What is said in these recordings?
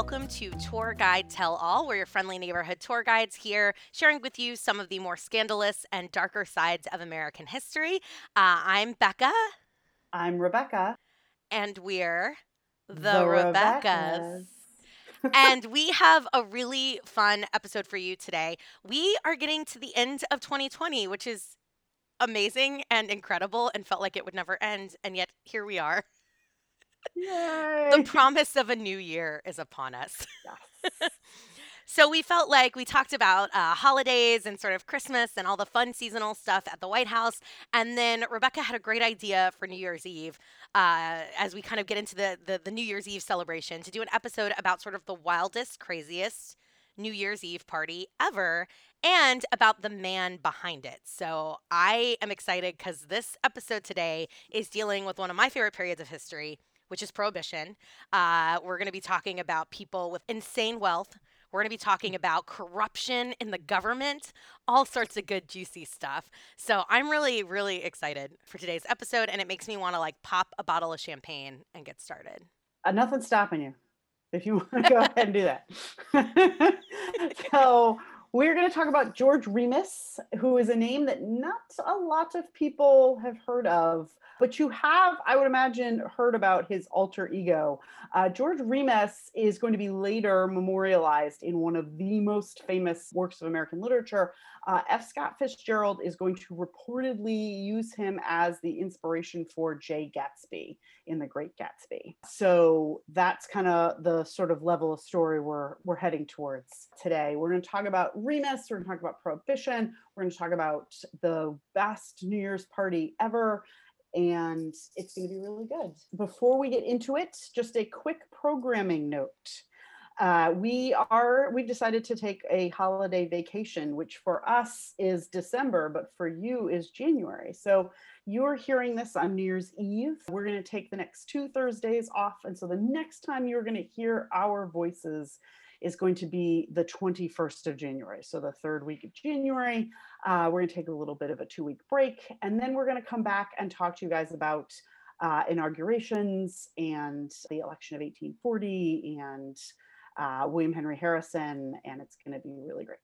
welcome to Tour Guide Tell All. We're your friendly neighborhood tour guides here, sharing with you some of the more scandalous and darker sides of American history. Uh, I'm Becca. I'm Rebecca. And we're the, the Rebeccas. Rebeccas. and we have a really fun episode for you today. We are getting to the end of 2020, which is amazing and incredible and felt like it would never end. And yet here we are. Yay. The promise of a new year is upon us. Yes. so we felt like we talked about uh, holidays and sort of Christmas and all the fun seasonal stuff at the White House. And then Rebecca had a great idea for New Year's Eve uh, as we kind of get into the, the, the New Year's Eve celebration to do an episode about sort of the wildest, craziest New Year's Eve party ever and about the man behind it. So I am excited because this episode today is dealing with one of my favorite periods of history, which is Prohibition. Uh, we're going to be talking about people with insane wealth. We're going to be talking about corruption in the government, all sorts of good, juicy stuff. So I'm really, really excited for today's episode, and it makes me want to like pop a bottle of champagne and get started. Uh, nothing's stopping you if you want to go ahead and do that. so we're going to talk about George Remus, who is a name that not a lot of people have heard of but you have, I would imagine, heard about his alter ego. Uh, George Remus is going to be later memorialized in one of the most famous works of American literature. Uh, F. Scott Fitzgerald is going to reportedly use him as the inspiration for Jay Gatsby in The Great Gatsby. So that's kind of the sort of level of story we're we're heading towards today. We're going to talk about Remus. We're going to talk about Prohibition. We're going to talk about the best New Year's party ever and it's going to be really good. Before we get into it, just a quick programming note. Uh, we are we've decided to take a holiday vacation which for us is december but for you is january so you're hearing this on new year's eve we're going to take the next two thursdays off and so the next time you're going to hear our voices is going to be the 21st of January. So the third week of January, uh, we're going to take a little bit of a two week break. And then we're going to come back and talk to you guys about uh, inaugurations and the election of 1840 and uh, William Henry Harrison. And it's going to be really great.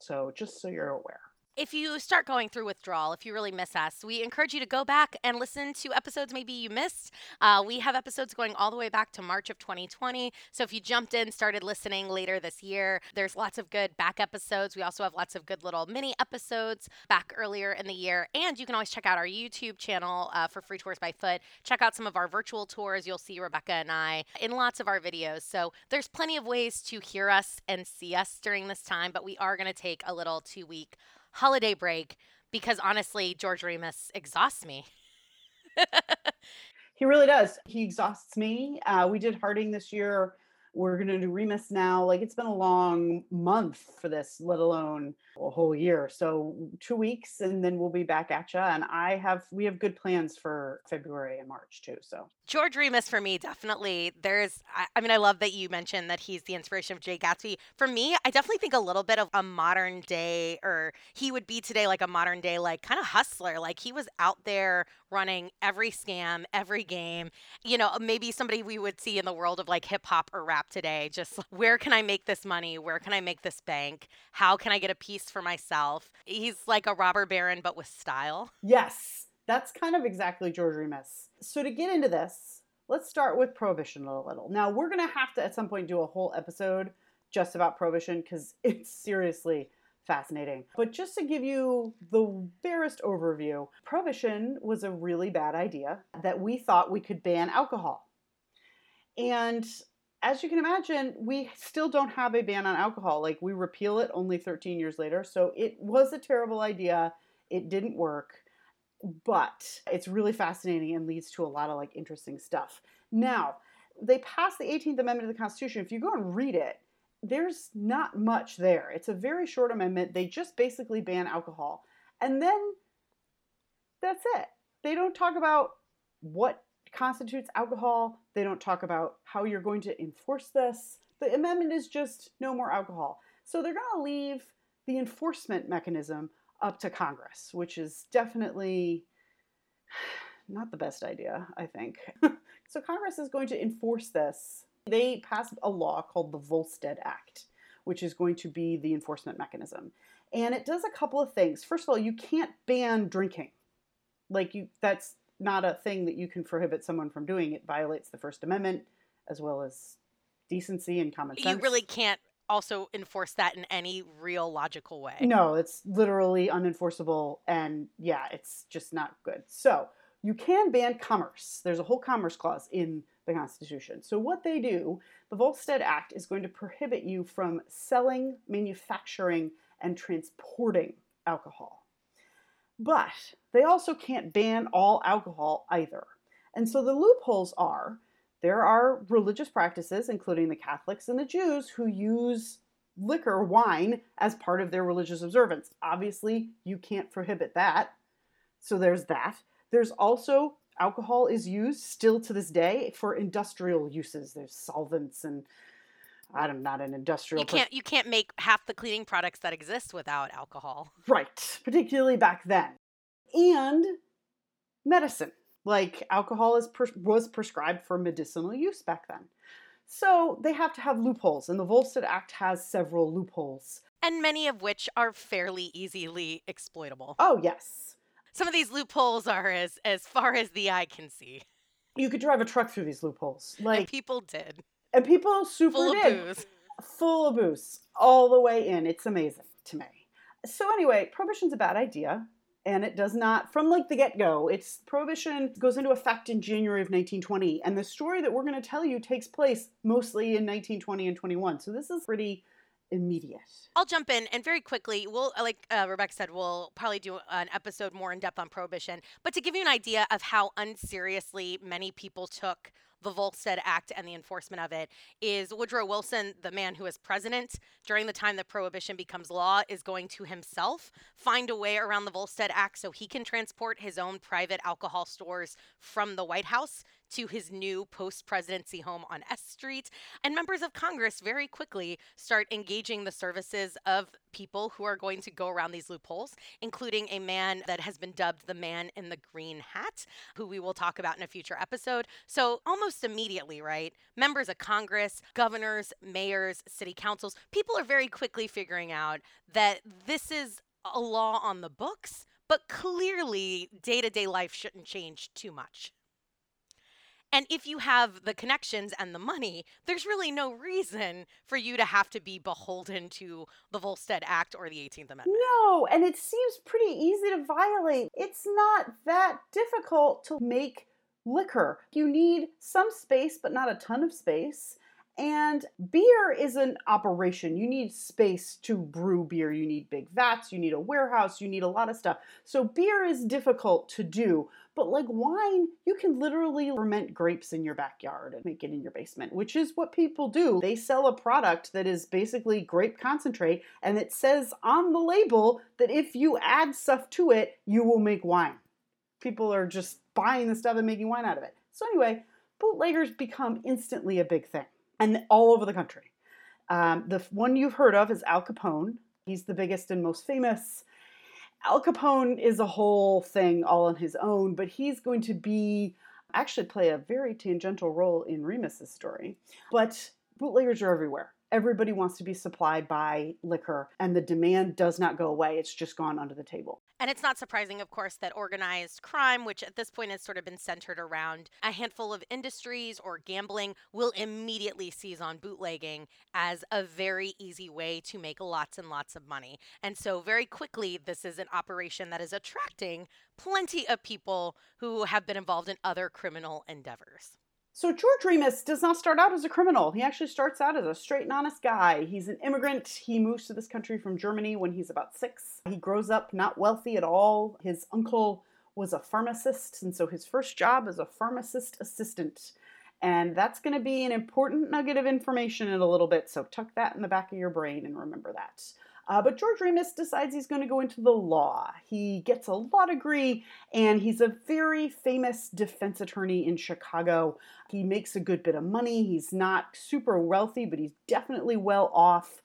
So just so you're aware if you start going through withdrawal, if you really miss us, we encourage you to go back and listen to episodes maybe you missed. Uh, we have episodes going all the way back to March of 2020. So if you jumped in, started listening later this year, there's lots of good back episodes. We also have lots of good little mini episodes back earlier in the year. And you can always check out our YouTube channel uh, for Free Tours by Foot. Check out some of our virtual tours. You'll see Rebecca and I in lots of our videos. So there's plenty of ways to hear us and see us during this time, but we are going to take a little two week holiday break because honestly, George Remus exhausts me. he really does. He exhausts me. Uh, we did Harding this year we're going to do Remus now. Like it's been a long month for this, let alone a whole year. So two weeks and then we'll be back at you. And I have, we have good plans for February and March too. So George Remus for me, definitely. There's, I, I mean, I love that you mentioned that he's the inspiration of Jay Gatsby. For me, I definitely think a little bit of a modern day, or he would be today like a modern day, like kind of hustler. Like he was out there running every scam, every game. You know, maybe somebody we would see in the world of like hip hop or rap today. Just where can I make this money? Where can I make this bank? How can I get a piece for myself? He's like a robber baron, but with style. Yes, that's kind of exactly George Remus. So to get into this, let's start with Prohibition a little. Now, we're to have to at some point do a whole episode just about Prohibition because it's seriously fascinating. But just to give you the barest overview, prohibition was a really bad idea that we thought we could ban alcohol. And as you can imagine, we still don't have a ban on alcohol. Like we repeal it only 13 years later. So it was a terrible idea. It didn't work. But it's really fascinating and leads to a lot of like interesting stuff. Now, they passed the 18th Amendment to the Constitution. If you go and read it, there's not much there. It's a very short amendment. They just basically ban alcohol. And then that's it. They don't talk about what constitutes alcohol. They don't talk about how you're going to enforce this. The amendment is just no more alcohol. So they're going to leave the enforcement mechanism up to Congress, which is definitely not the best idea, I think. so Congress is going to enforce this They passed a law called the Volstead Act, which is going to be the enforcement mechanism. And it does a couple of things. First of all, you can't ban drinking. Like you that's not a thing that you can prohibit someone from doing. It violates the First Amendment as well as decency and common sense. You really can't also enforce that in any real logical way. No, it's literally unenforceable and yeah, it's just not good. So, you can ban commerce. There's a whole commerce clause in the Constitution. So, what they do, the Volstead Act is going to prohibit you from selling, manufacturing, and transporting alcohol. But they also can't ban all alcohol either. And so the loopholes are there are religious practices, including the Catholics and the Jews, who use liquor, wine, as part of their religious observance. Obviously, you can't prohibit that. So there's that. There's also alcohol is used still to this day for industrial uses. There's solvents and I'm not an industrial. You can't per- you can't make half the cleaning products that exist without alcohol. Right, particularly back then. And medicine. Like alcohol is was prescribed for medicinal use back then. So they have to have loopholes, and the Volstead Act has several loopholes. And many of which are fairly easily exploitable. Oh, yes. Some of these loopholes are as, as far as the eye can see. You could drive a truck through these loopholes. Like and people did. And people super Full did. Of booze. Full of booze. All the way in. It's amazing to me. So anyway, prohibition's a bad idea and it does not from like the get-go it's prohibition goes into effect in january of 1920 and the story that we're going to tell you takes place mostly in 1920 and 21 so this is pretty immediate. I'll jump in and very quickly we'll like uh, rebecca said we'll probably do an episode more in depth on prohibition but to give you an idea of how unseriously many people took the Volstead Act and the enforcement of it is Woodrow Wilson, the man who is president during the time that prohibition becomes law, is going to himself find a way around the Volstead Act so he can transport his own private alcohol stores from the White House to his new post presidency home on S Street. And members of Congress very quickly start engaging the services of people who are going to go around these loopholes, including a man that has been dubbed the man in the green hat, who we will talk about in a future episode. So, almost immediately, right? Members of Congress, governors, mayors, city councils, people are very quickly figuring out that this is a law on the books, but clearly day to day life shouldn't change too much. And if you have the connections and the money, there's really no reason for you to have to be beholden to the Volstead Act or the 18th Amendment. No, and it seems pretty easy to violate. It's not that difficult to make liquor. You need some space, but not a ton of space. And beer is an operation. You need space to brew beer. You need big vats, you need a warehouse, you need a lot of stuff. So beer is difficult to do. But like wine, you can literally ferment grapes in your backyard and make it in your basement, which is what people do. They sell a product that is basically grape concentrate, and it says on the label that if you add stuff to it, you will make wine. People are just buying the stuff and making wine out of it. So, anyway, bootleggers become instantly a big thing and all over the country. Um, the one you've heard of is Al Capone. He's the biggest and most famous. Al Capone is a whole thing all on his own, but he's going to be actually play a very tangential role in Remus's story. But bootleggers are everywhere. Everybody wants to be supplied by liquor, and the demand does not go away. It's just gone under the table. And it's not surprising, of course, that organized crime, which at this point has sort of been centered around a handful of industries or gambling, will immediately seize on bootlegging as a very easy way to make lots and lots of money. And so, very quickly, this is an operation that is attracting plenty of people who have been involved in other criminal endeavors. So George Remus does not start out as a criminal. He actually starts out as a straight and honest guy. He's an immigrant. He moves to this country from Germany when he's about six. He grows up not wealthy at all. His uncle was a pharmacist, and so his first job is a pharmacist assistant. And that's going to be an important nugget of information in a little bit, so tuck that in the back of your brain and remember that. Uh, but George Remus decides he's going to go into the law. He gets a law degree and he's a very famous defense attorney in Chicago. He makes a good bit of money. He's not super wealthy, but he's definitely well off.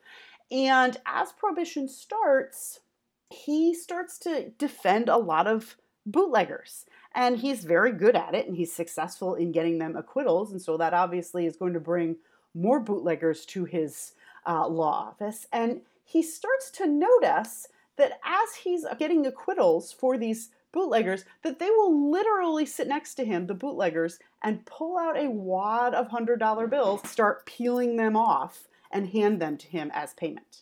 And as Prohibition starts, he starts to defend a lot of bootleggers. And he's very good at it and he's successful in getting them acquittals. And so that obviously is going to bring more bootleggers to his uh, law office. And he starts to notice that as he's getting acquittals for these bootleggers, that they will literally sit next to him, the bootleggers, and pull out a wad of $100 bills, start peeling them off, and hand them to him as payment.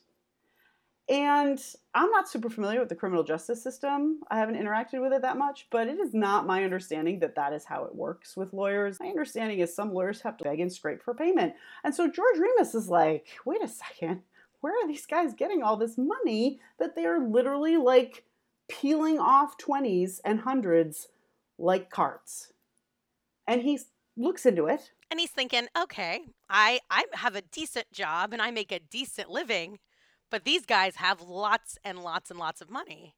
And I'm not super familiar with the criminal justice system. I haven't interacted with it that much, but it is not my understanding that that is how it works with lawyers. My understanding is some lawyers have to beg and scrape for payment. And so George Remus is like, wait a second, where are these guys getting all this money that they're literally like peeling off 20s and hundreds like cards? And he looks into it. And he's thinking, okay, I, I have a decent job and I make a decent living but these guys have lots and lots and lots of money.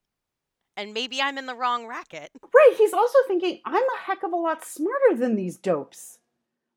And maybe I'm in the wrong racket. Right. He's also thinking, I'm a heck of a lot smarter than these dopes.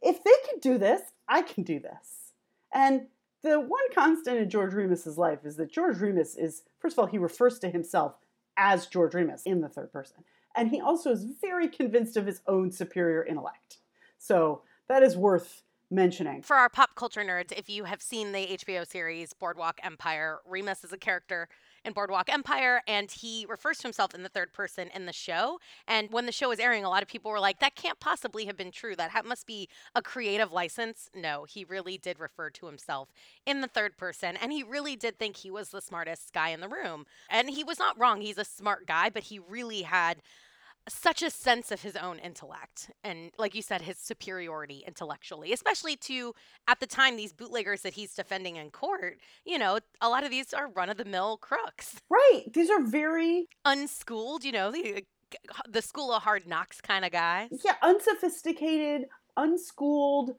If they can do this, I can do this. And the one constant in George Remus's life is that George Remus is, first of all, he refers to himself as George Remus in the third person. And he also is very convinced of his own superior intellect. So that is worth mentioning. For our pop culture nerds, if you have seen the HBO series Boardwalk Empire, Remus is a character in Boardwalk Empire, and he refers to himself in the third person in the show. And when the show was airing, a lot of people were like, that can't possibly have been true. That must be a creative license. No, he really did refer to himself in the third person, and he really did think he was the smartest guy in the room. And he was not wrong. He's a smart guy, but he really had such a sense of his own intellect and like you said his superiority intellectually especially to at the time these bootleggers that he's defending in court you know a lot of these are run-of-the-mill crooks. Right. These are very unschooled you know the, the school of hard knocks kind of guys. Yeah unsophisticated unschooled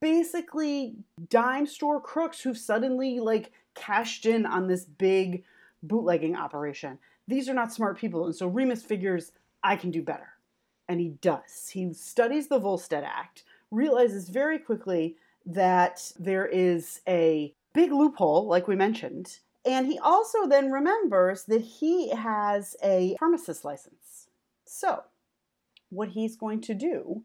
basically dime store crooks who've suddenly like cashed in on this big bootlegging operation. These are not smart people and so remus figures I can do better. And he does. He studies the Volstead Act, realizes very quickly that there is a big loophole, like we mentioned. And he also then remembers that he has a pharmacist license. So, what he's going to do,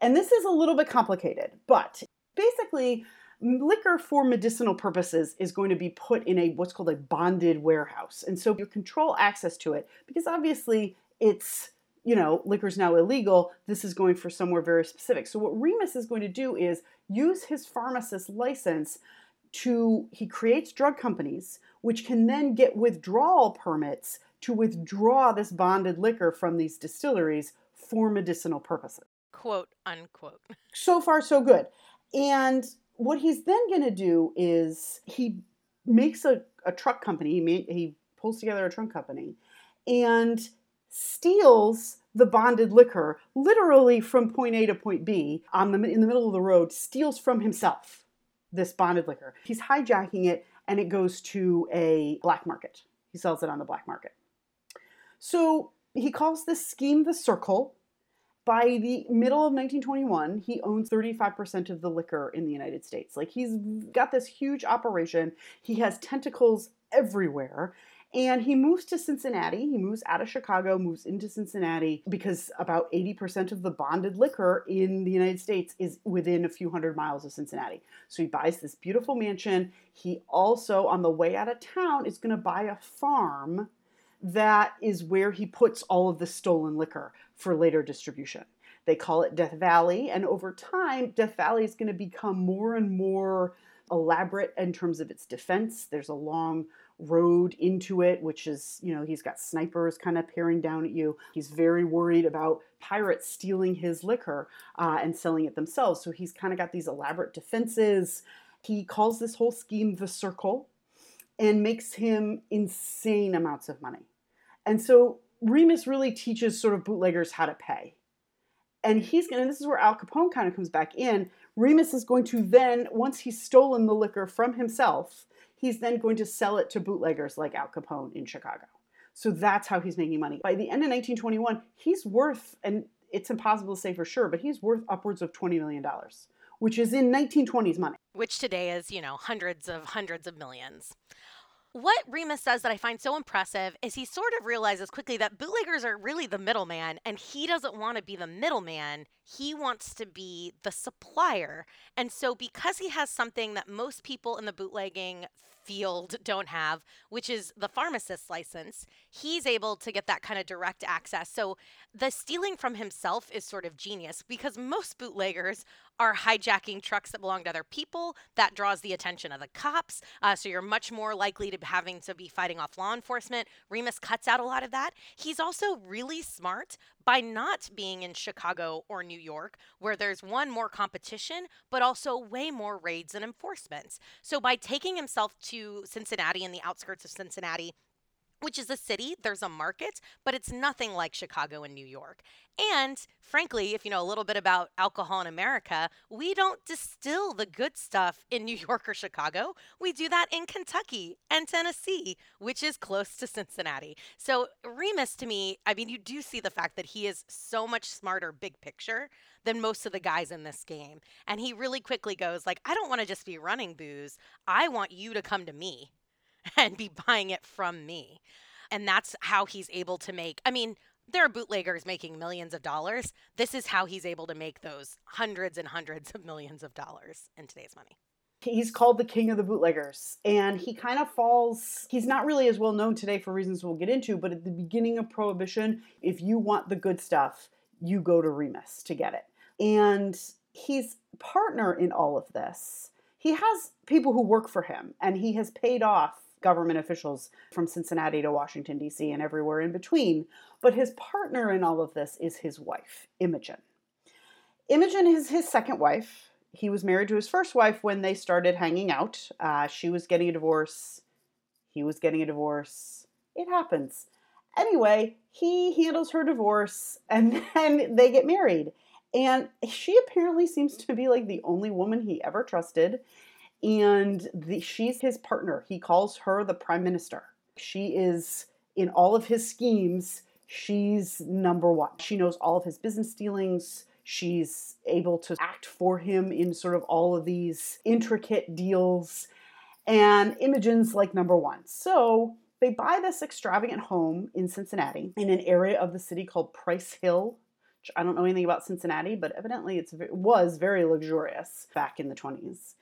and this is a little bit complicated, but basically, liquor for medicinal purposes is going to be put in a what's called a bonded warehouse. And so you control access to it because obviously it's you know, liquor's now illegal. This is going for somewhere very specific. So what Remus is going to do is use his pharmacist license to he creates drug companies which can then get withdrawal permits to withdraw this bonded liquor from these distilleries for medicinal purposes. Quote unquote. So far so good. And what he's then going to do is he makes a, a truck company. He, he pulls together a truck company and steals the bonded liquor literally from point A to point B on the, in the middle of the road, steals from himself this bonded liquor. He's hijacking it and it goes to a black market. He sells it on the black market. So he calls this scheme the Circle. By the middle of 1921, he owns 35% of the liquor in the United States. Like he's got this huge operation. He has tentacles everywhere and he moves to Cincinnati. He moves out of Chicago, moves into Cincinnati because about 80% of the bonded liquor in the United States is within a few hundred miles of Cincinnati. So he buys this beautiful mansion. He also, on the way out of town, is going to buy a farm that is where he puts all of the stolen liquor for later distribution. They call it Death Valley, and over time, Death Valley is going to become more and more elaborate in terms of its defense. There's a long road into it, which is, you know, he's got snipers kind of peering down at you. He's very worried about pirates stealing his liquor uh, and selling it themselves. So he's kind of got these elaborate defenses. He calls this whole scheme the circle and makes him insane amounts of money. And so Remus really teaches sort of bootleggers how to pay. And he's going to, this is where Al Capone kind of comes back in. Remus is going to then, once he's stolen the liquor from himself, he's then going to sell it to bootleggers like Al Capone in Chicago. So that's how he's making money. By the end of 1921, he's worth, and it's impossible to say for sure, but he's worth upwards of $20 million, which is in 1920s money. Which today is, you know, hundreds of hundreds of millions. What Remus says that I find so impressive is he sort of realizes quickly that bootleggers are really the middleman, and he doesn't want to be the middleman. he wants to be the supplier. And so, because he has something that most people in the bootlegging field don't have, which is the pharmacist license, he's able to get that kind of direct access. So the stealing from himself is sort of genius because most bootleggers are hijacking trucks that belong to other people. That draws the attention of the cops. Uh, so you're much more likely to having to be fighting off law enforcement. Remus cuts out a lot of that. He's also really smart by not being in Chicago or New York, where there's one more competition, but also way more raids and enforcements. So by taking himself to Cincinnati and the outskirts of Cincinnati, which is a city, there's a market, but it's nothing like Chicago and New York. And frankly, if you know a little bit about alcohol in America, we don't distill the good stuff in New York or Chicago. We do that in Kentucky and Tennessee, which is close to Cincinnati. So, Remus, to me, I mean, you do see the fact that he is so much smarter big picture than most of the guys in this game. And he really quickly goes like, I don't want to just be running booze. I want you to come to me and be buying it from me. And that's how he's able to make, I mean, there are bootleggers making millions of dollars. This is how he's able to make those hundreds and hundreds of millions of dollars in today's money. He's called the king of the bootleggers, and he kind of falls. He's not really as well known today for reasons we'll get into, but at the beginning of Prohibition, if you want the good stuff, you go to Remus to get it. And he's partner in all of this. He has people who work for him, and he has paid off government officials from Cincinnati to Washington, D.C., and everywhere in between. But his partner in all of this is his wife, Imogen. Imogen is his second wife. He was married to his first wife when they started hanging out. Uh, she was getting a divorce. He was getting a divorce. It happens. Anyway, he handles her divorce and then they get married. And she apparently seems to be like the only woman he ever trusted and the, she's his partner. He calls her the prime minister. She is in all of his schemes. She's number one. She knows all of his business dealings. She's able to act for him in sort of all of these intricate deals. And Imogen's like number one. So they buy this extravagant home in Cincinnati in an area of the city called Price Hill. I don't know anything about Cincinnati, but evidently it was very luxurious back in the 20s.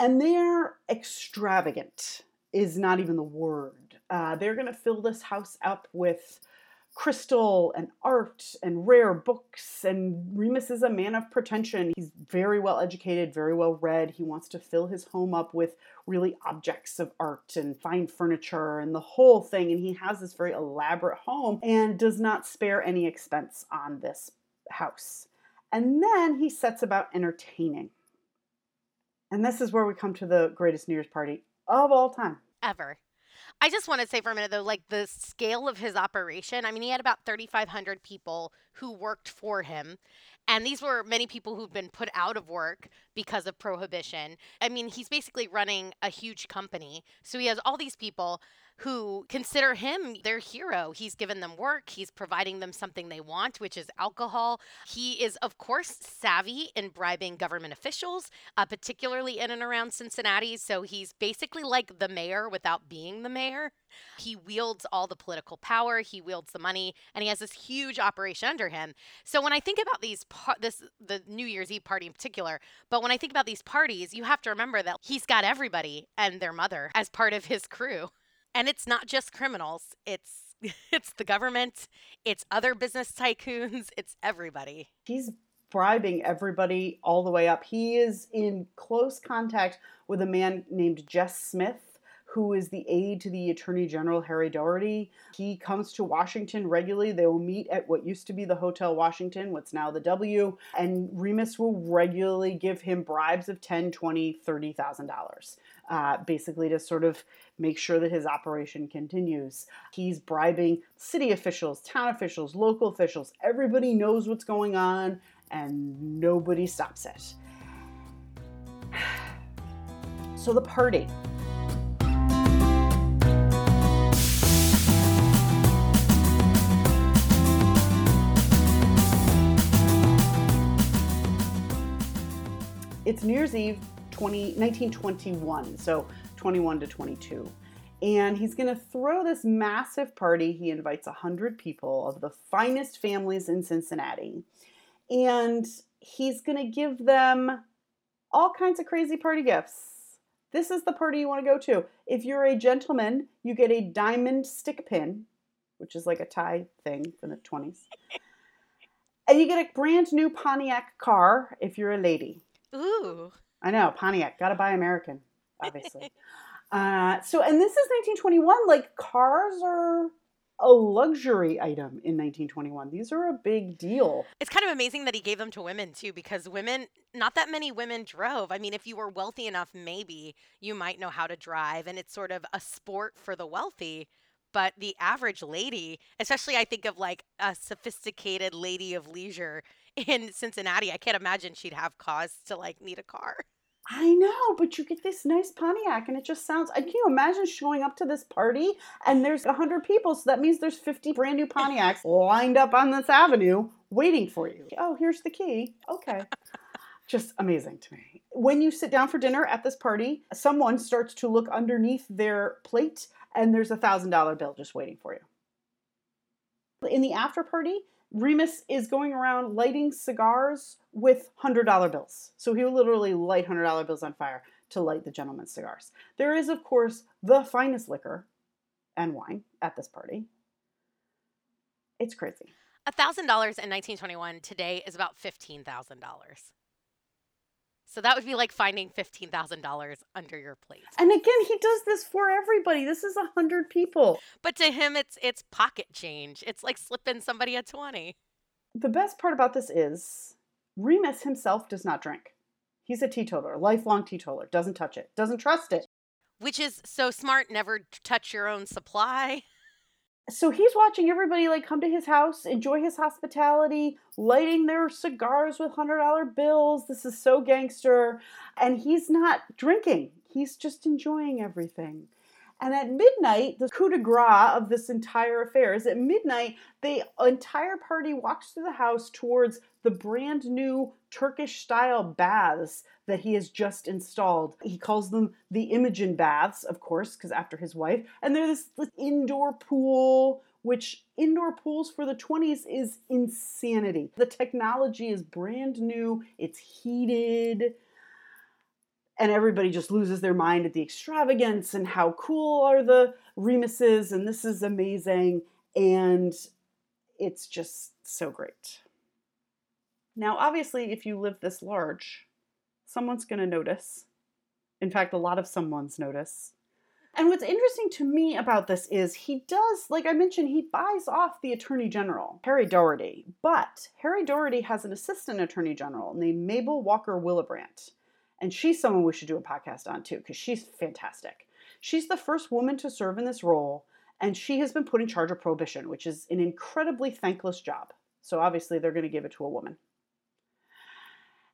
And they're extravagant, is not even the word. Uh, they're going to fill this house up with crystal and art and rare books. And Remus is a man of pretension. He's very well educated, very well read. He wants to fill his home up with really objects of art and fine furniture and the whole thing. And he has this very elaborate home and does not spare any expense on this house. And then he sets about entertaining. And this is where we come to the greatest New Year's party of all time. Ever. I just want to say for a minute though, like the scale of his operation. I mean, he had about 3,500 people who worked for him. And these were many people who've been put out of work because of prohibition. I mean, he's basically running a huge company. So he has all these people who consider him their hero. He's given them work, he's providing them something they want, which is alcohol. He is, of course, savvy in bribing government officials, uh, particularly in and around Cincinnati. So he's basically like the mayor without being the mayor. He wields all the political power, he wields the money, and he has this huge operation under him. So when I think about these, par- this the New Year's Eve party in particular, but when I think about these parties, you have to remember that he's got everybody and their mother as part of his crew. And it's not just criminals. It's it's the government, it's other business tycoons, it's everybody. He's bribing everybody all the way up. He is in close contact with a man named Jess Smith who is the aide to the Attorney General Harry Daugherty. He comes to Washington regularly. They will meet at what used to be the Hotel Washington, what's now the W, and Remus will regularly give him bribes of ten, twenty, thirty thousand dollars uh, basically to sort of make sure that his operation continues. He's bribing city officials, town officials, local officials. Everybody knows what's going on and nobody stops it. So the party. It's New Year's Eve 20, 1921, so 21 to 22. And he's going to throw this massive party. He invites 100 people of the finest families in Cincinnati. and he's going to give them all kinds of crazy party gifts. This is the party you want to go to. If you're a gentleman, you get a diamond stick pin, which is like a tie thing from the 20s. and you get a brand new Pontiac car if you're a lady. Ooh. I know, Pontiac. Got to buy American, obviously. uh, so, and this is 1921. Like, cars are a luxury item in 1921. These are a big deal. It's kind of amazing that he gave them to women too, because women, not that many women drove. I mean, if you were wealthy enough, maybe you might know how to drive, and it's sort of a sport for the wealthy. But the average lady, especially I think of like a sophisticated lady of leisure in Cincinnati, I can't imagine she'd have cause to like need a car. I know, but you get this nice Pontiac, and it just sounds. I can you imagine showing up to this party and there's hundred people, so that means there's fifty brand new Pontiacs lined up on this avenue waiting for you. Oh, here's the key. Okay, just amazing to me. When you sit down for dinner at this party, someone starts to look underneath their plate, and there's a thousand dollar bill just waiting for you. In the after party, Remus is going around lighting cigars with $100 bills. So he will literally light $100 bills on fire to light the gentleman's cigars. There is, of course, the finest liquor and wine at this party. It's crazy. $1,000 in 1921 today is about $15,000. So that would be like finding $15,000 under your plate. And again, he does this for everybody. This is a 100 people. But to him it's it's pocket change. It's like slipping somebody a 20. The best part about this is Remus himself does not drink. He's a teetotaler, lifelong teetotaler, doesn't touch it, doesn't trust it. Which is so smart, never touch your own supply. so he's watching everybody like come to his house, enjoy his hospitality, lighting their cigars with hundred dollar bills. This is so gangster, and he's not drinking. He's just enjoying everything. And at midnight, the coup de grace of this entire affair is at midnight, the entire party walks through the house towards the brand new Turkish style baths that he has just installed. He calls them the Imogen baths, of course, because after his wife. And they're this, this indoor pool, which indoor pools for the 20s is insanity. The technology is brand new, it's heated and everybody just loses their mind at the extravagance and how cool are the Remuses and this is amazing and it's just so great. Now, obviously, if you live this large, someone's going to notice. In fact, a lot of someone's notice. And what's interesting to me about this is he does, like I mentioned, he buys off the Attorney General, Harry Daugherty. But Harry Daugherty has an assistant Attorney General named Mabel Walker Willebrandt. And she's someone we should do a podcast on too, because she's fantastic. She's the first woman to serve in this role, and she has been put in charge of prohibition, which is an incredibly thankless job. So obviously, they're going to give it to a woman.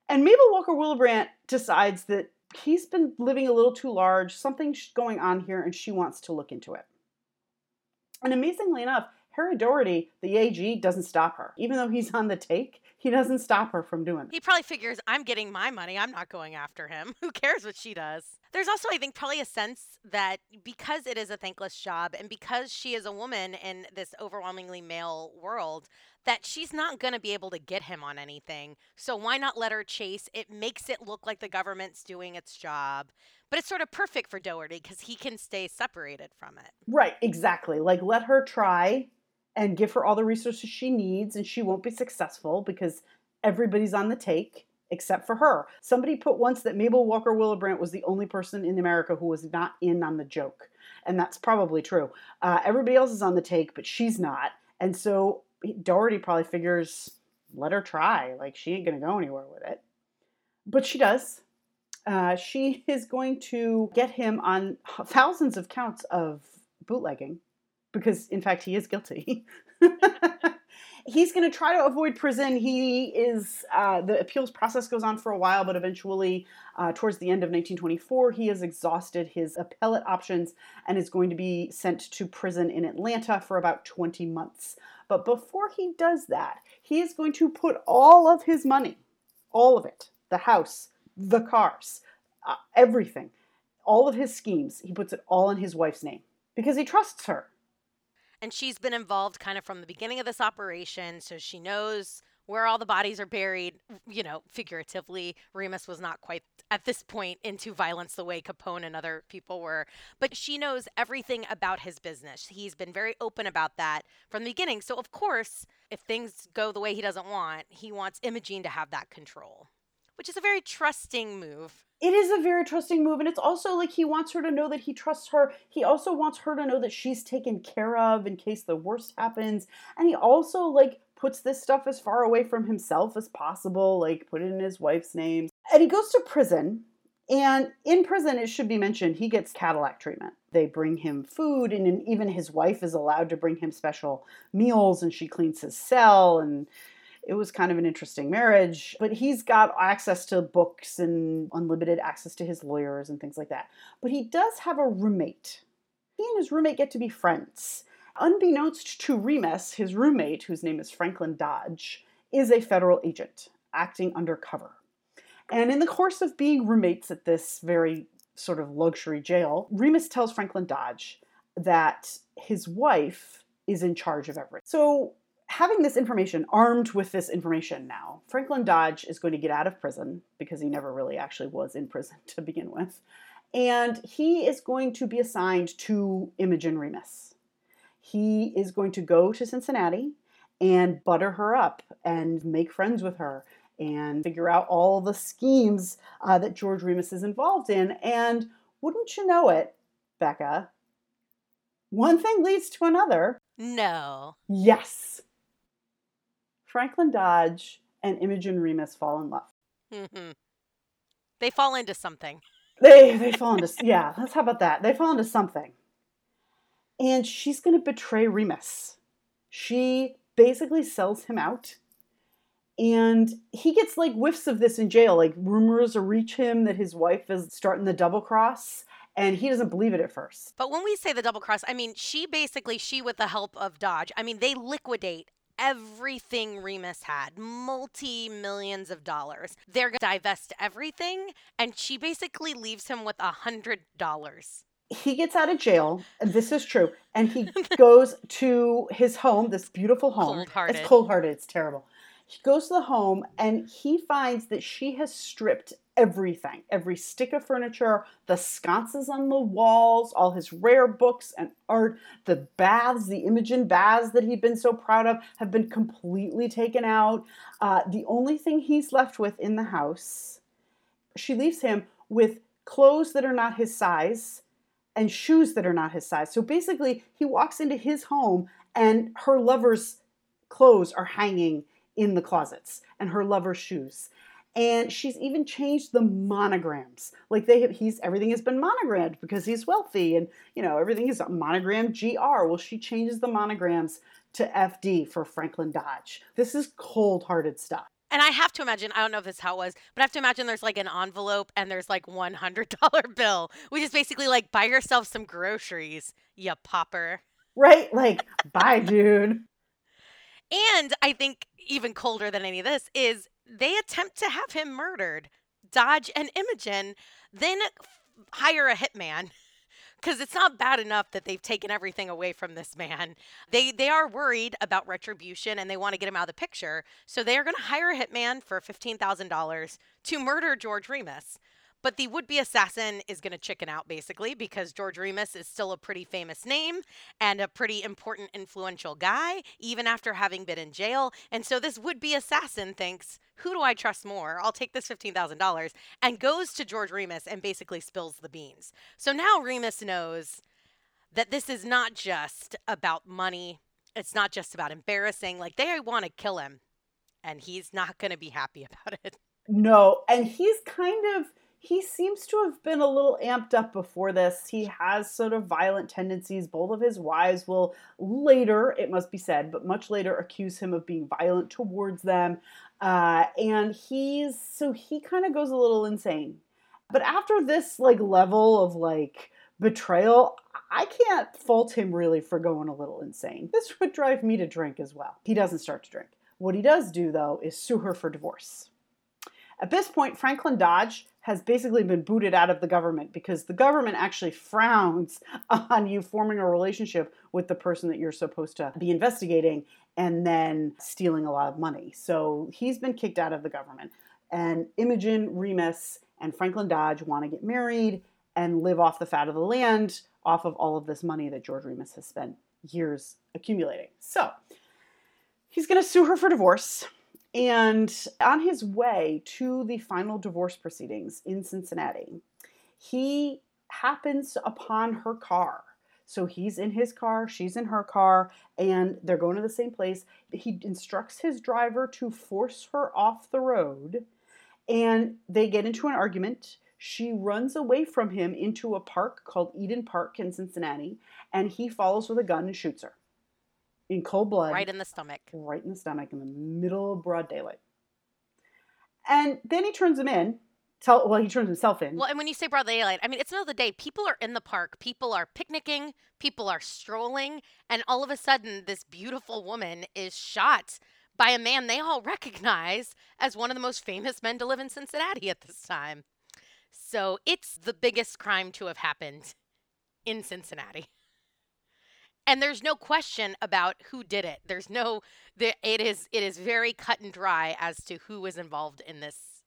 And Mabel Walker Willebrandt decides that he's been living a little too large, something's going on here, and she wants to look into it. And amazingly enough, Harry Daugherty, the AG, doesn't stop her. Even though he's on the take, he doesn't stop her from doing it. He probably figures, I'm getting my money. I'm not going after him. Who cares what she does? There's also, I think, probably a sense that because it is a thankless job and because she is a woman in this overwhelmingly male world, that she's not going to be able to get him on anything. So why not let her chase? It makes it look like the government's doing its job. But it's sort of perfect for Daugherty because he can stay separated from it. Right, exactly. Like let her try and give her all the resources she needs, and she won't be successful because everybody's on the take except for her. Somebody put once that Mabel Walker Willebrandt was the only person in America who was not in on the joke. And that's probably true. Uh, everybody else is on the take, but she's not. And so Daugherty probably figures, let her try. Like, she ain't going to go anywhere with it. But she does. Uh, she is going to get him on thousands of counts of bootlegging because in fact he is guilty. He's going to try to avoid prison. He is uh, the appeals process goes on for a while, but eventually, uh, towards the end of 1924, he has exhausted his appellate options and is going to be sent to prison in Atlanta for about 20 months. But before he does that, he is going to put all of his money, all of it, the house, the cars, uh, everything, all of his schemes, he puts it all in his wife's name because he trusts her and she's been involved kind of from the beginning of this operation so she knows where all the bodies are buried, you know, figuratively, Remus was not quite at this point into violence the way Capone and other people were. But she knows everything about his business. He's been very open about that from the beginning. So, of course, if things go the way he doesn't want, he wants Imogene to have that control, which is a very trusting move. It is a very trusting move. And it's also like he wants her to know that he trusts her. He also wants her to know that she's taken care of in case the worst happens. And he also, like, puts this stuff as far away from himself as possible, like put it in his wife's name. And he goes to prison. And in prison, it should be mentioned, he gets Cadillac treatment. They bring him food, and even his wife is allowed to bring him special meals, and she cleans his cell. And it was kind of an interesting marriage. But he's got access to books and unlimited access to his lawyers and things like that. But he does have a roommate. He and his roommate get to be friends. Unbeknownst to Remus, his roommate, whose name is Franklin Dodge, is a federal agent acting undercover. And in the course of being roommates at this very sort of luxury jail, Remus tells Franklin Dodge that his wife is in charge of everything. So, having this information, armed with this information now, Franklin Dodge is going to get out of prison because he never really actually was in prison to begin with. And he is going to be assigned to Imogen Remus he is going to go to Cincinnati and butter her up and make friends with her and figure out all the schemes uh, that George Remus is involved in. And wouldn't you know it, Becca? One thing leads to another. No. Yes. Franklin Dodge and Imogen Remus fall in love. Mm-hmm. They fall into something. They they fall into yeah. Let's how about that? They fall into something and she's going to betray Remus. She basically sells him out. And he gets like whiffs of this in jail. Like rumors reach him that his wife is starting the double cross and he doesn't believe it at first. But when we say the double cross, I mean she basically she with the help of Dodge. I mean they liquidate everything Remus had, multi millions of dollars. They're going to divest everything, and she basically leaves him with a hundred dollars he gets out of jail, this is true, and he goes to his home, this beautiful home. Cold-hearted. It's cold hearted, it's terrible. He goes to the home and he finds that she has stripped everything every stick of furniture, the sconces on the walls, all his rare books and art, the baths, the Imogen baths that he'd been so proud of have been completely taken out. Uh, the only thing he's left with in the house, she leaves him with clothes that are not his size and shoes that are not his size. So basically, he walks into his home and her lover's clothes are hanging in the closets and her lover's shoes. And she's even changed the monograms. Like they have, he's everything has been monogrammed because he's wealthy and you know everything is monogrammed GR. Well, she changes the monograms to FD for Franklin Dodge. This is cold-hearted stuff. And I have to imagine, I don't know if this is how it was, but I have to imagine there's like an envelope and there's like one hundred dollar bill, which is basically like buy yourself some groceries, you popper. Right? Like, bye, dude. And I think even colder than any of this is they attempt to have him murdered. Dodge and Imogen then hire a hitman because it's not bad enough that they've taken everything away from this man. They they are worried about retribution and they want to get him out of the picture. So they are going to hire a hitman for fifteen thousand dollars to murder George Remus. But the would be assassin is going to chicken out basically because George Remus is still a pretty famous name and a pretty important, influential guy, even after having been in jail. And so this would be assassin thinks, who do I trust more? I'll take this $15,000 and goes to George Remus and basically spills the beans. So now Remus knows that this is not just about money. It's not just about embarrassing. Like they want to kill him and he's not going to be happy about it. No, and he's kind of he seems to have been a little amped up before this. He has sort of violent tendencies. Both of his wives will later, it must be said, but much later accuse him of being violent towards them. Uh, and he's so he kind of goes a little insane. But after this like level of like betrayal, I can't fault him really for going a little insane. This would drive me to drink as well. He doesn't start to drink. What he does do though is sue her for divorce. At this point, Franklin Dodge has basically been booted out of the government because the government actually frowns on you forming a relationship with the person that you're supposed to be investigating. and then stealing a lot of money. So he's been kicked out of the government. And Imogen Remus and Franklin Dodge want to get married and live off the fat of the land, off of all of this money that George Remus has spent years accumulating. So he's going to sue her for divorce. And on his way to the final divorce proceedings in Cincinnati, he happens upon her car. So he's in his car, she's in her car, and they're going to the same place. He instructs his driver to force her off the road, and they get into an argument. She runs away from him into a park called Eden Park in Cincinnati, and he follows with a gun and shoots her in cold blood. Right in the stomach. Right in the stomach in the middle of broad daylight. And then he turns him in Tell, well, he turns himself in. Well, and when you say broad daylight, I mean, it's another day. People are in the park, people are picnicking, people are strolling, and all of a sudden, this beautiful woman is shot by a man they all recognize as one of the most famous men to live in Cincinnati at this time. So it's the biggest crime to have happened in Cincinnati. And there's no question about who did it. There's no, it is it is very cut and dry as to who was involved in this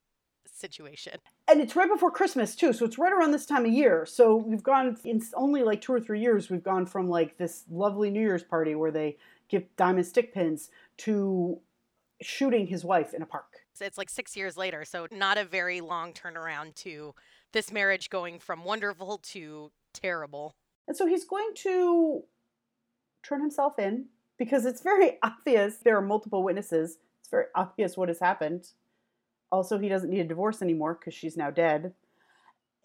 situation. And it's right before Christmas too, so it's right around this time of year. So we've gone in only like two or three years. We've gone from like this lovely New Year's party where they give diamond stick pins to shooting his wife in a park. It's like six years later, so not a very long turnaround to this marriage going from wonderful to terrible. And so he's going to turn himself in because it's very obvious there are multiple witnesses. It's very obvious what has happened. Also, he doesn't need a divorce anymore because she's now dead.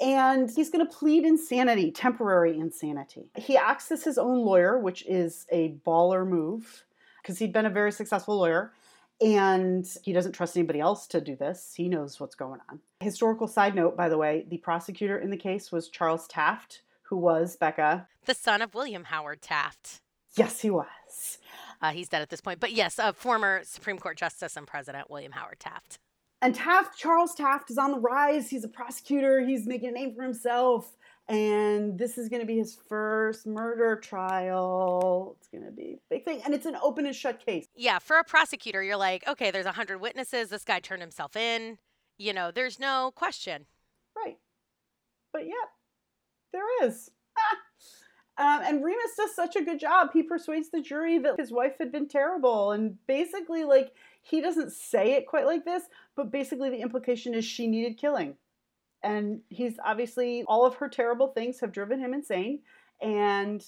And he's going to plead insanity, temporary insanity. He acts as his own lawyer, which is a baller move because he'd been a very successful lawyer and he doesn't trust anybody else to do this. He knows what's going on. Historical side note, by the way, the prosecutor in the case was Charles Taft, who was Becca, the son of William Howard Taft. Yes, he was. Uh, he's dead at this point, but yes, a former Supreme Court Justice and President William Howard Taft. And Taft, Charles Taft, is on the rise. He's a prosecutor. He's making a name for himself. And this is going to be his first murder trial. It's going to be a big thing. And it's an open and shut case. Yeah, for a prosecutor, you're like, okay, there's 100 witnesses. This guy turned himself in. You know, there's no question. Right. But yet, there is. Um, and Remus does such a good job. He persuades the jury that his wife had been terrible. And basically, like, he doesn't say it quite like this, but basically the implication is she needed killing. And he's obviously, all of her terrible things have driven him insane. And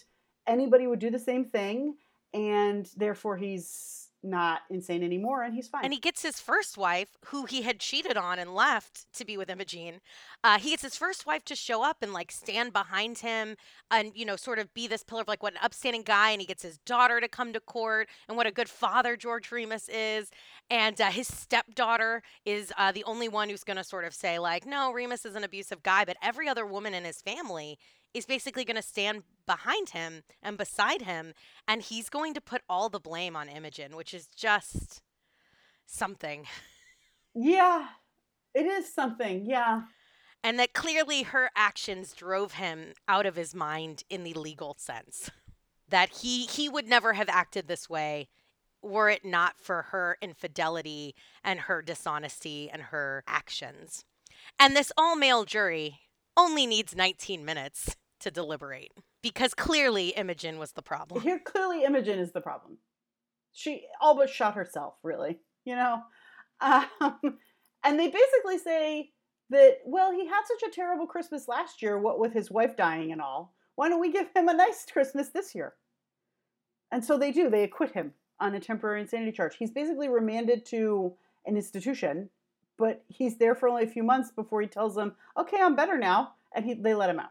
anybody would do the same thing. And therefore, he's not insane anymore and he's fine. And he gets his first wife, who he had cheated on and left to be with Imogene. Uh, he gets his first wife to show up and like stand behind him and, you know, sort of be this pillar of like what an upstanding guy. And he gets his daughter to come to court and what a good father George Remus is. And uh, his stepdaughter is uh, the only one who's going to sort of say, like, no, Remus is an abusive guy. But every other woman in his family is basically going to stand behind him and beside him, and he's going to put all the blame on Imogen, which is just something. Yeah, it is something. Yeah. And that clearly her actions drove him out of his mind in the legal sense. That he he would never have acted this way were it not for her infidelity and her dishonesty and her actions. And this all male jury only needs 19 minutes to deliberate because clearly Imogen was the problem. Here, clearly Imogen is the problem. She all but shot herself, really, you know? Um, and they basically say that, well, he had such a terrible Christmas last year, what with his wife dying and all. Why don't we give him a nice Christmas this year? And so they do. They acquit him on a temporary insanity charge. He's basically remanded to an institution, but he's there for only a few months before he tells them, okay, I'm better now. And he, they let him out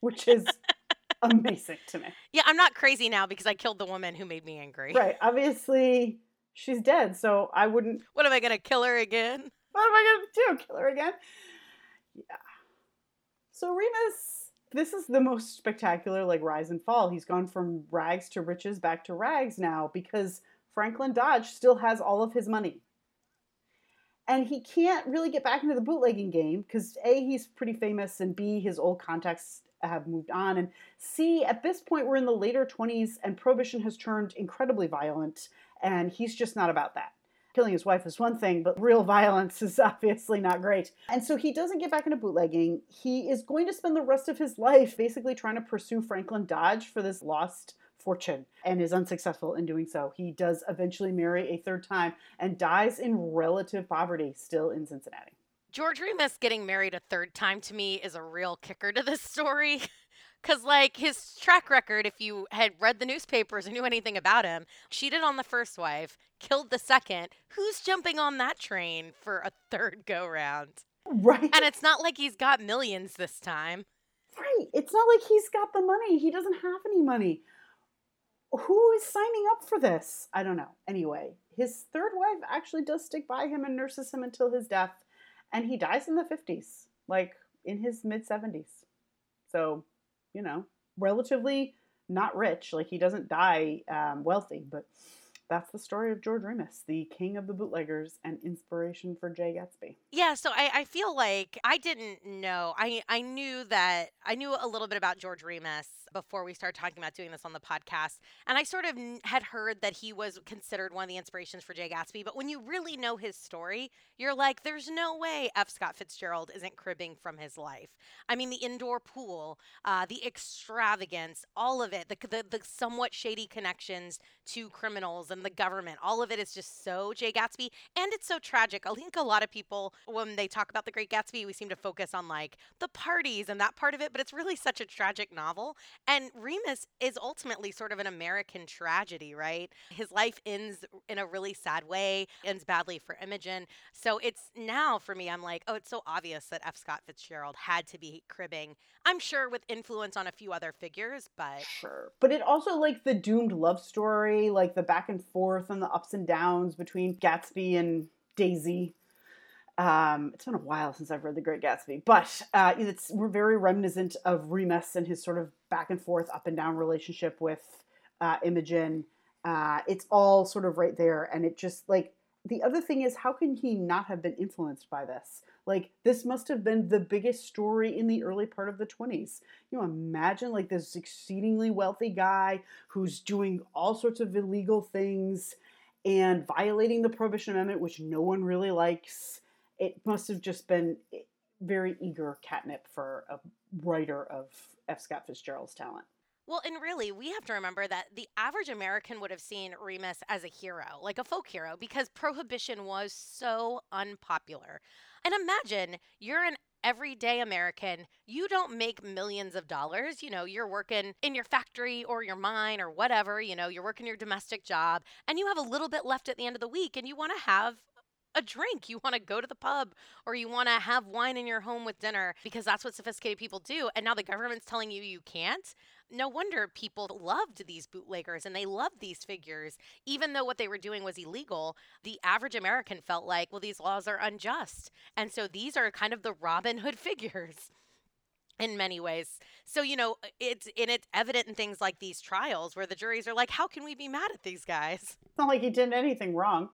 which is amazing to me. Yeah, I'm not crazy now because I killed the woman who made me angry. Right. Obviously, she's dead, so I wouldn't. What am I going to kill her again? What am I going to do? Kill her again? Yeah. So Remus, this is the most spectacular like rise and fall. He's gone from rags to riches back to rags now because Franklin Dodge still has all of his money. And he can't really get back into the bootlegging game because A, he's pretty famous, and B, his old contacts have moved on. And C, at this point, we're in the later 20s and prohibition has turned incredibly violent, and he's just not about that. Killing his wife is one thing, but real violence is obviously not great. And so he doesn't get back into bootlegging. He is going to spend the rest of his life basically trying to pursue Franklin Dodge for this lost fortune and is unsuccessful in doing so. He does eventually marry a third time and dies in relative poverty still in Cincinnati. George Remus getting married a third time to me is a real kicker to this story. Because, like, his track record, if you had read the newspapers and knew anything about him, cheated on the first wife, killed the second. Who's jumping on that train for a third go round? Right. And it's not like he's got millions this time. Right. It's not like he's got the money. He doesn't have any money who is signing up for this? I don't know. Anyway, his third wife actually does stick by him and nurses him until his death, and he dies in the 50s, like in his mid 70s. So, you know, relatively not rich. Like he doesn't die um, wealthy, but that's the story of George Remus, the king of the bootleggers and inspiration for Jay Gatsby. Yeah, so I, I feel like I didn't know. I I knew that I knew a little bit about George Remus before we started talking about doing this on the podcast. And I sort of had heard that he was considered one of the inspirations for Jay Gatsby. But when you really know his story, you're like, there's no way F. Scott Fitzgerald isn't cribbing from his life. I mean, the indoor pool, uh, the extravagance, all of it, the, the, the somewhat shady connections to criminals and the government, all of it is just so Jay Gatsby. And it's so tragic. I think a lot of people, when they talk about The Great Gatsby, we seem to focus on like the parties and that part of it, but it's really such a tragic novel. And Remus is ultimately sort of an American tragedy, right? His life ends in a really sad way, ends badly for Imogen. So it's now for me, I'm like, oh, it's so obvious that F. Scott Fitzgerald had to be cribbing. I'm sure with influence on a few other figures, but. Sure. But it also, like, the doomed love story, like the back and forth and the ups and downs between Gatsby and Daisy um, it's been a while since I've read The Great Gatsby, but uh, it's we're very reminiscent of Remus and his sort of back and forth, up and down relationship with uh, Imogen. Uh, it's all sort of right there, and it just like the other thing is, how can he not have been influenced by this? Like this must have been the biggest story in the early part of the 20s. You know, imagine like this exceedingly wealthy guy who's doing all sorts of illegal things and violating the Prohibition Amendment, which no one really likes it must have just been eh, very eager catnip for a writer of F. Scott Fitzgerald's talent. Well, and really, we have to remember that the average American would have seen Remus as a hero, like a folk hero, because prohibition was so unpopular. And imagine you're an everyday American. You don't make millions of dollars. You know, you're working in your factory or your mine or whatever. You know, you're working your domestic job and you have a little bit left at the end of the week and you want to have a drink. You want to go to the pub or you want to have wine in your home with dinner because that's what sophisticated people do. And now the government's telling you you can't. No wonder people loved these bootleggers and they loved these figures. Even though what they were doing was illegal, the average American felt like, well, these laws are unjust. And so these are kind of the Robin Hood figures in many ways. So, you know, it's and it's evident in things like these trials where the juries are like, how can we be mad at these guys? It's not like he did anything wrong.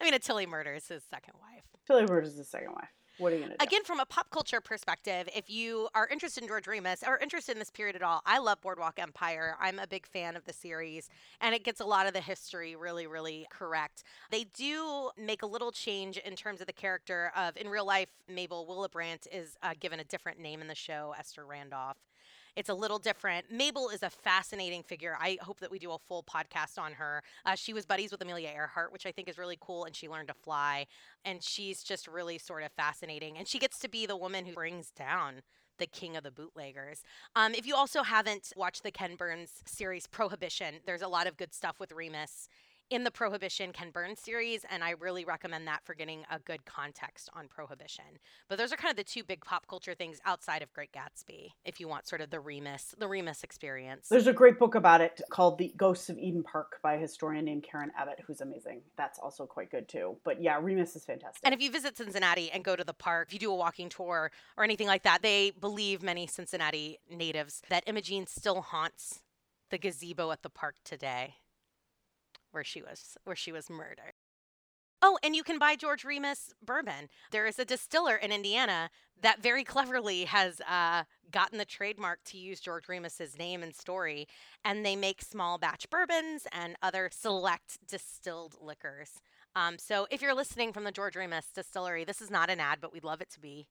I mean, Tilly murders his second wife. Tilly murders his second wife. What are you gonna do? Again, from a pop culture perspective, if you are interested in George Remus or interested in this period at all, I love Boardwalk Empire. I'm a big fan of the series, and it gets a lot of the history really, really correct. They do make a little change in terms of the character of, in real life, Mabel Willebrandt is uh, given a different name in the show, Esther Randolph. It's a little different. Mabel is a fascinating figure. I hope that we do a full podcast on her. Uh, she was buddies with Amelia Earhart, which I think is really cool, and she learned to fly. And she's just really sort of fascinating. And she gets to be the woman who brings down the king of the bootleggers. Um, if you also haven't watched the Ken Burns series Prohibition, there's a lot of good stuff with Remus in the Prohibition Ken Burns series, and I really recommend that for getting a good context on Prohibition. But those are kind of the two big pop culture things outside of Great Gatsby, if you want sort of the Remus, the Remus experience. There's a great book about it called The Ghosts of Eden Park by a historian named Karen Abbott, who's amazing. That's also quite good too. But yeah, Remus is fantastic. And if you visit Cincinnati and go to the park, if you do a walking tour or anything like that, they believe many Cincinnati natives that Imogene still haunts the gazebo at the park today where she was where she was murdered. Oh, and you can buy George Remus bourbon. There is a distiller in Indiana that very cleverly has uh, gotten the trademark to use George Remus's name and story, and they make small batch bourbons and other select distilled liquors. Um, so if you're listening from the George Remus distillery, this is not an ad, but we'd love it to be.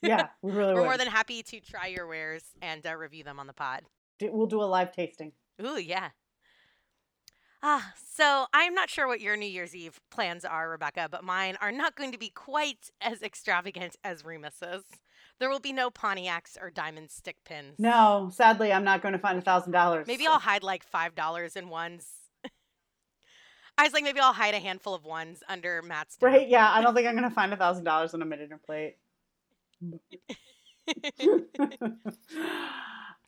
yeah, we really We're would. more than happy to try your wares and uh, review them on the pod. We'll do a live tasting. Ooh, yeah. Ah, so I'm not sure what your New Year's Eve plans are, Rebecca, but mine are not going to be quite as extravagant as Remus's. There will be no Pontiacs or diamond stick pins. No, sadly, I'm not going to find a thousand dollars. Maybe I'll hide like five dollars in ones. I was like, maybe I'll hide a handful of ones under Matt's. Right? Yeah, I don't think I'm going to find a thousand dollars on a dinner plate.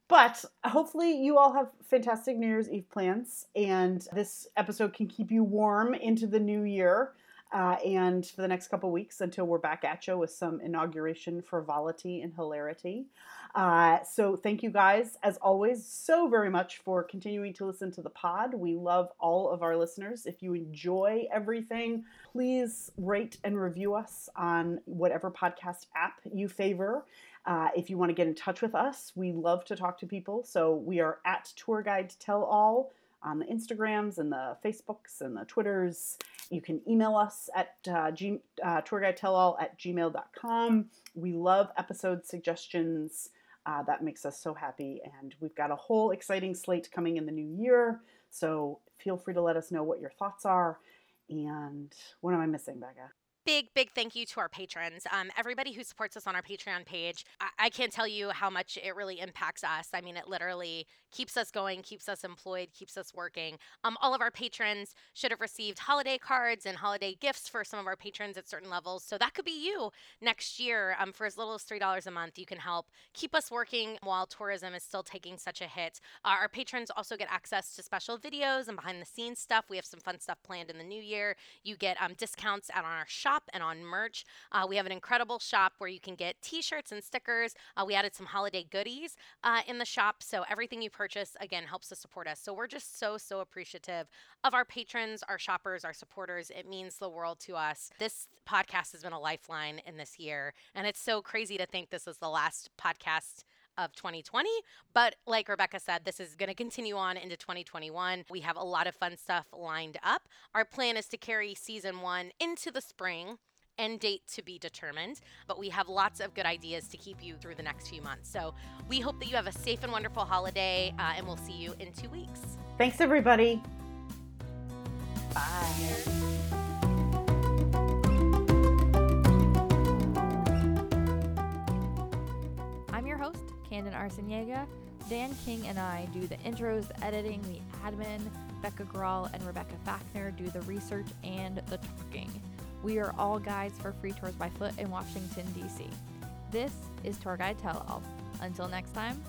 but hopefully, you all have fantastic New Year's Eve plans, and this episode can keep you warm into the new year. Uh, and for the next couple weeks until we're back at you with some inauguration frivolity and hilarity. Uh, so, thank you guys, as always, so very much for continuing to listen to the pod. We love all of our listeners. If you enjoy everything, please rate and review us on whatever podcast app you favor. Uh, if you want to get in touch with us, we love to talk to people. So we are at Tour Guide Tell All on the Instagrams and the Facebooks and the Twitters. You can email us at uh, g- uh, tourguidetellall at gmail.com. We love episode suggestions. Uh, that makes us so happy. And we've got a whole exciting slate coming in the new year. So feel free to let us know what your thoughts are. And what am I missing, Becca? Big, big thank you to our patrons. Um, everybody who supports us on our Patreon page. I-, I can't tell you how much it really impacts us. I mean, it literally keeps us going, keeps us employed, keeps us working. Um, all of our patrons should have received holiday cards and holiday gifts for some of our patrons at certain levels. So that could be you next year. Um, for as little as $3 a month, you can help keep us working while tourism is still taking such a hit. Uh, our patrons also get access to special videos and behind the scenes stuff. We have some fun stuff planned in the new year. You get um, discounts out on our shop and on merch. Uh, we have an incredible shop where you can get t shirts and stickers. Uh, we added some holiday goodies uh, in the shop. So everything you purchase, again, helps to support us. So we're just so, so appreciative of our patrons, our shoppers, our supporters. It means the world to us. This podcast has been a lifeline in this year. And it's so crazy to think this is the last podcast of 2020. But like Rebecca said, this is going to continue on into 2021. We have a lot of fun stuff lined up. Our plan is to carry season one into the spring. End date to be determined, but we have lots of good ideas to keep you through the next few months. So we hope that you have a safe and wonderful holiday, uh, and we'll see you in two weeks. Thanks, everybody. Bye. I'm your host, Candon Arciniega. Dan King and I do the intros, the editing, the admin. Becca Grawl and Rebecca Fachner do the research and the talking. We are all guides for free tours by foot in Washington, D.C. This is Tour Guide Tell All. Until next time,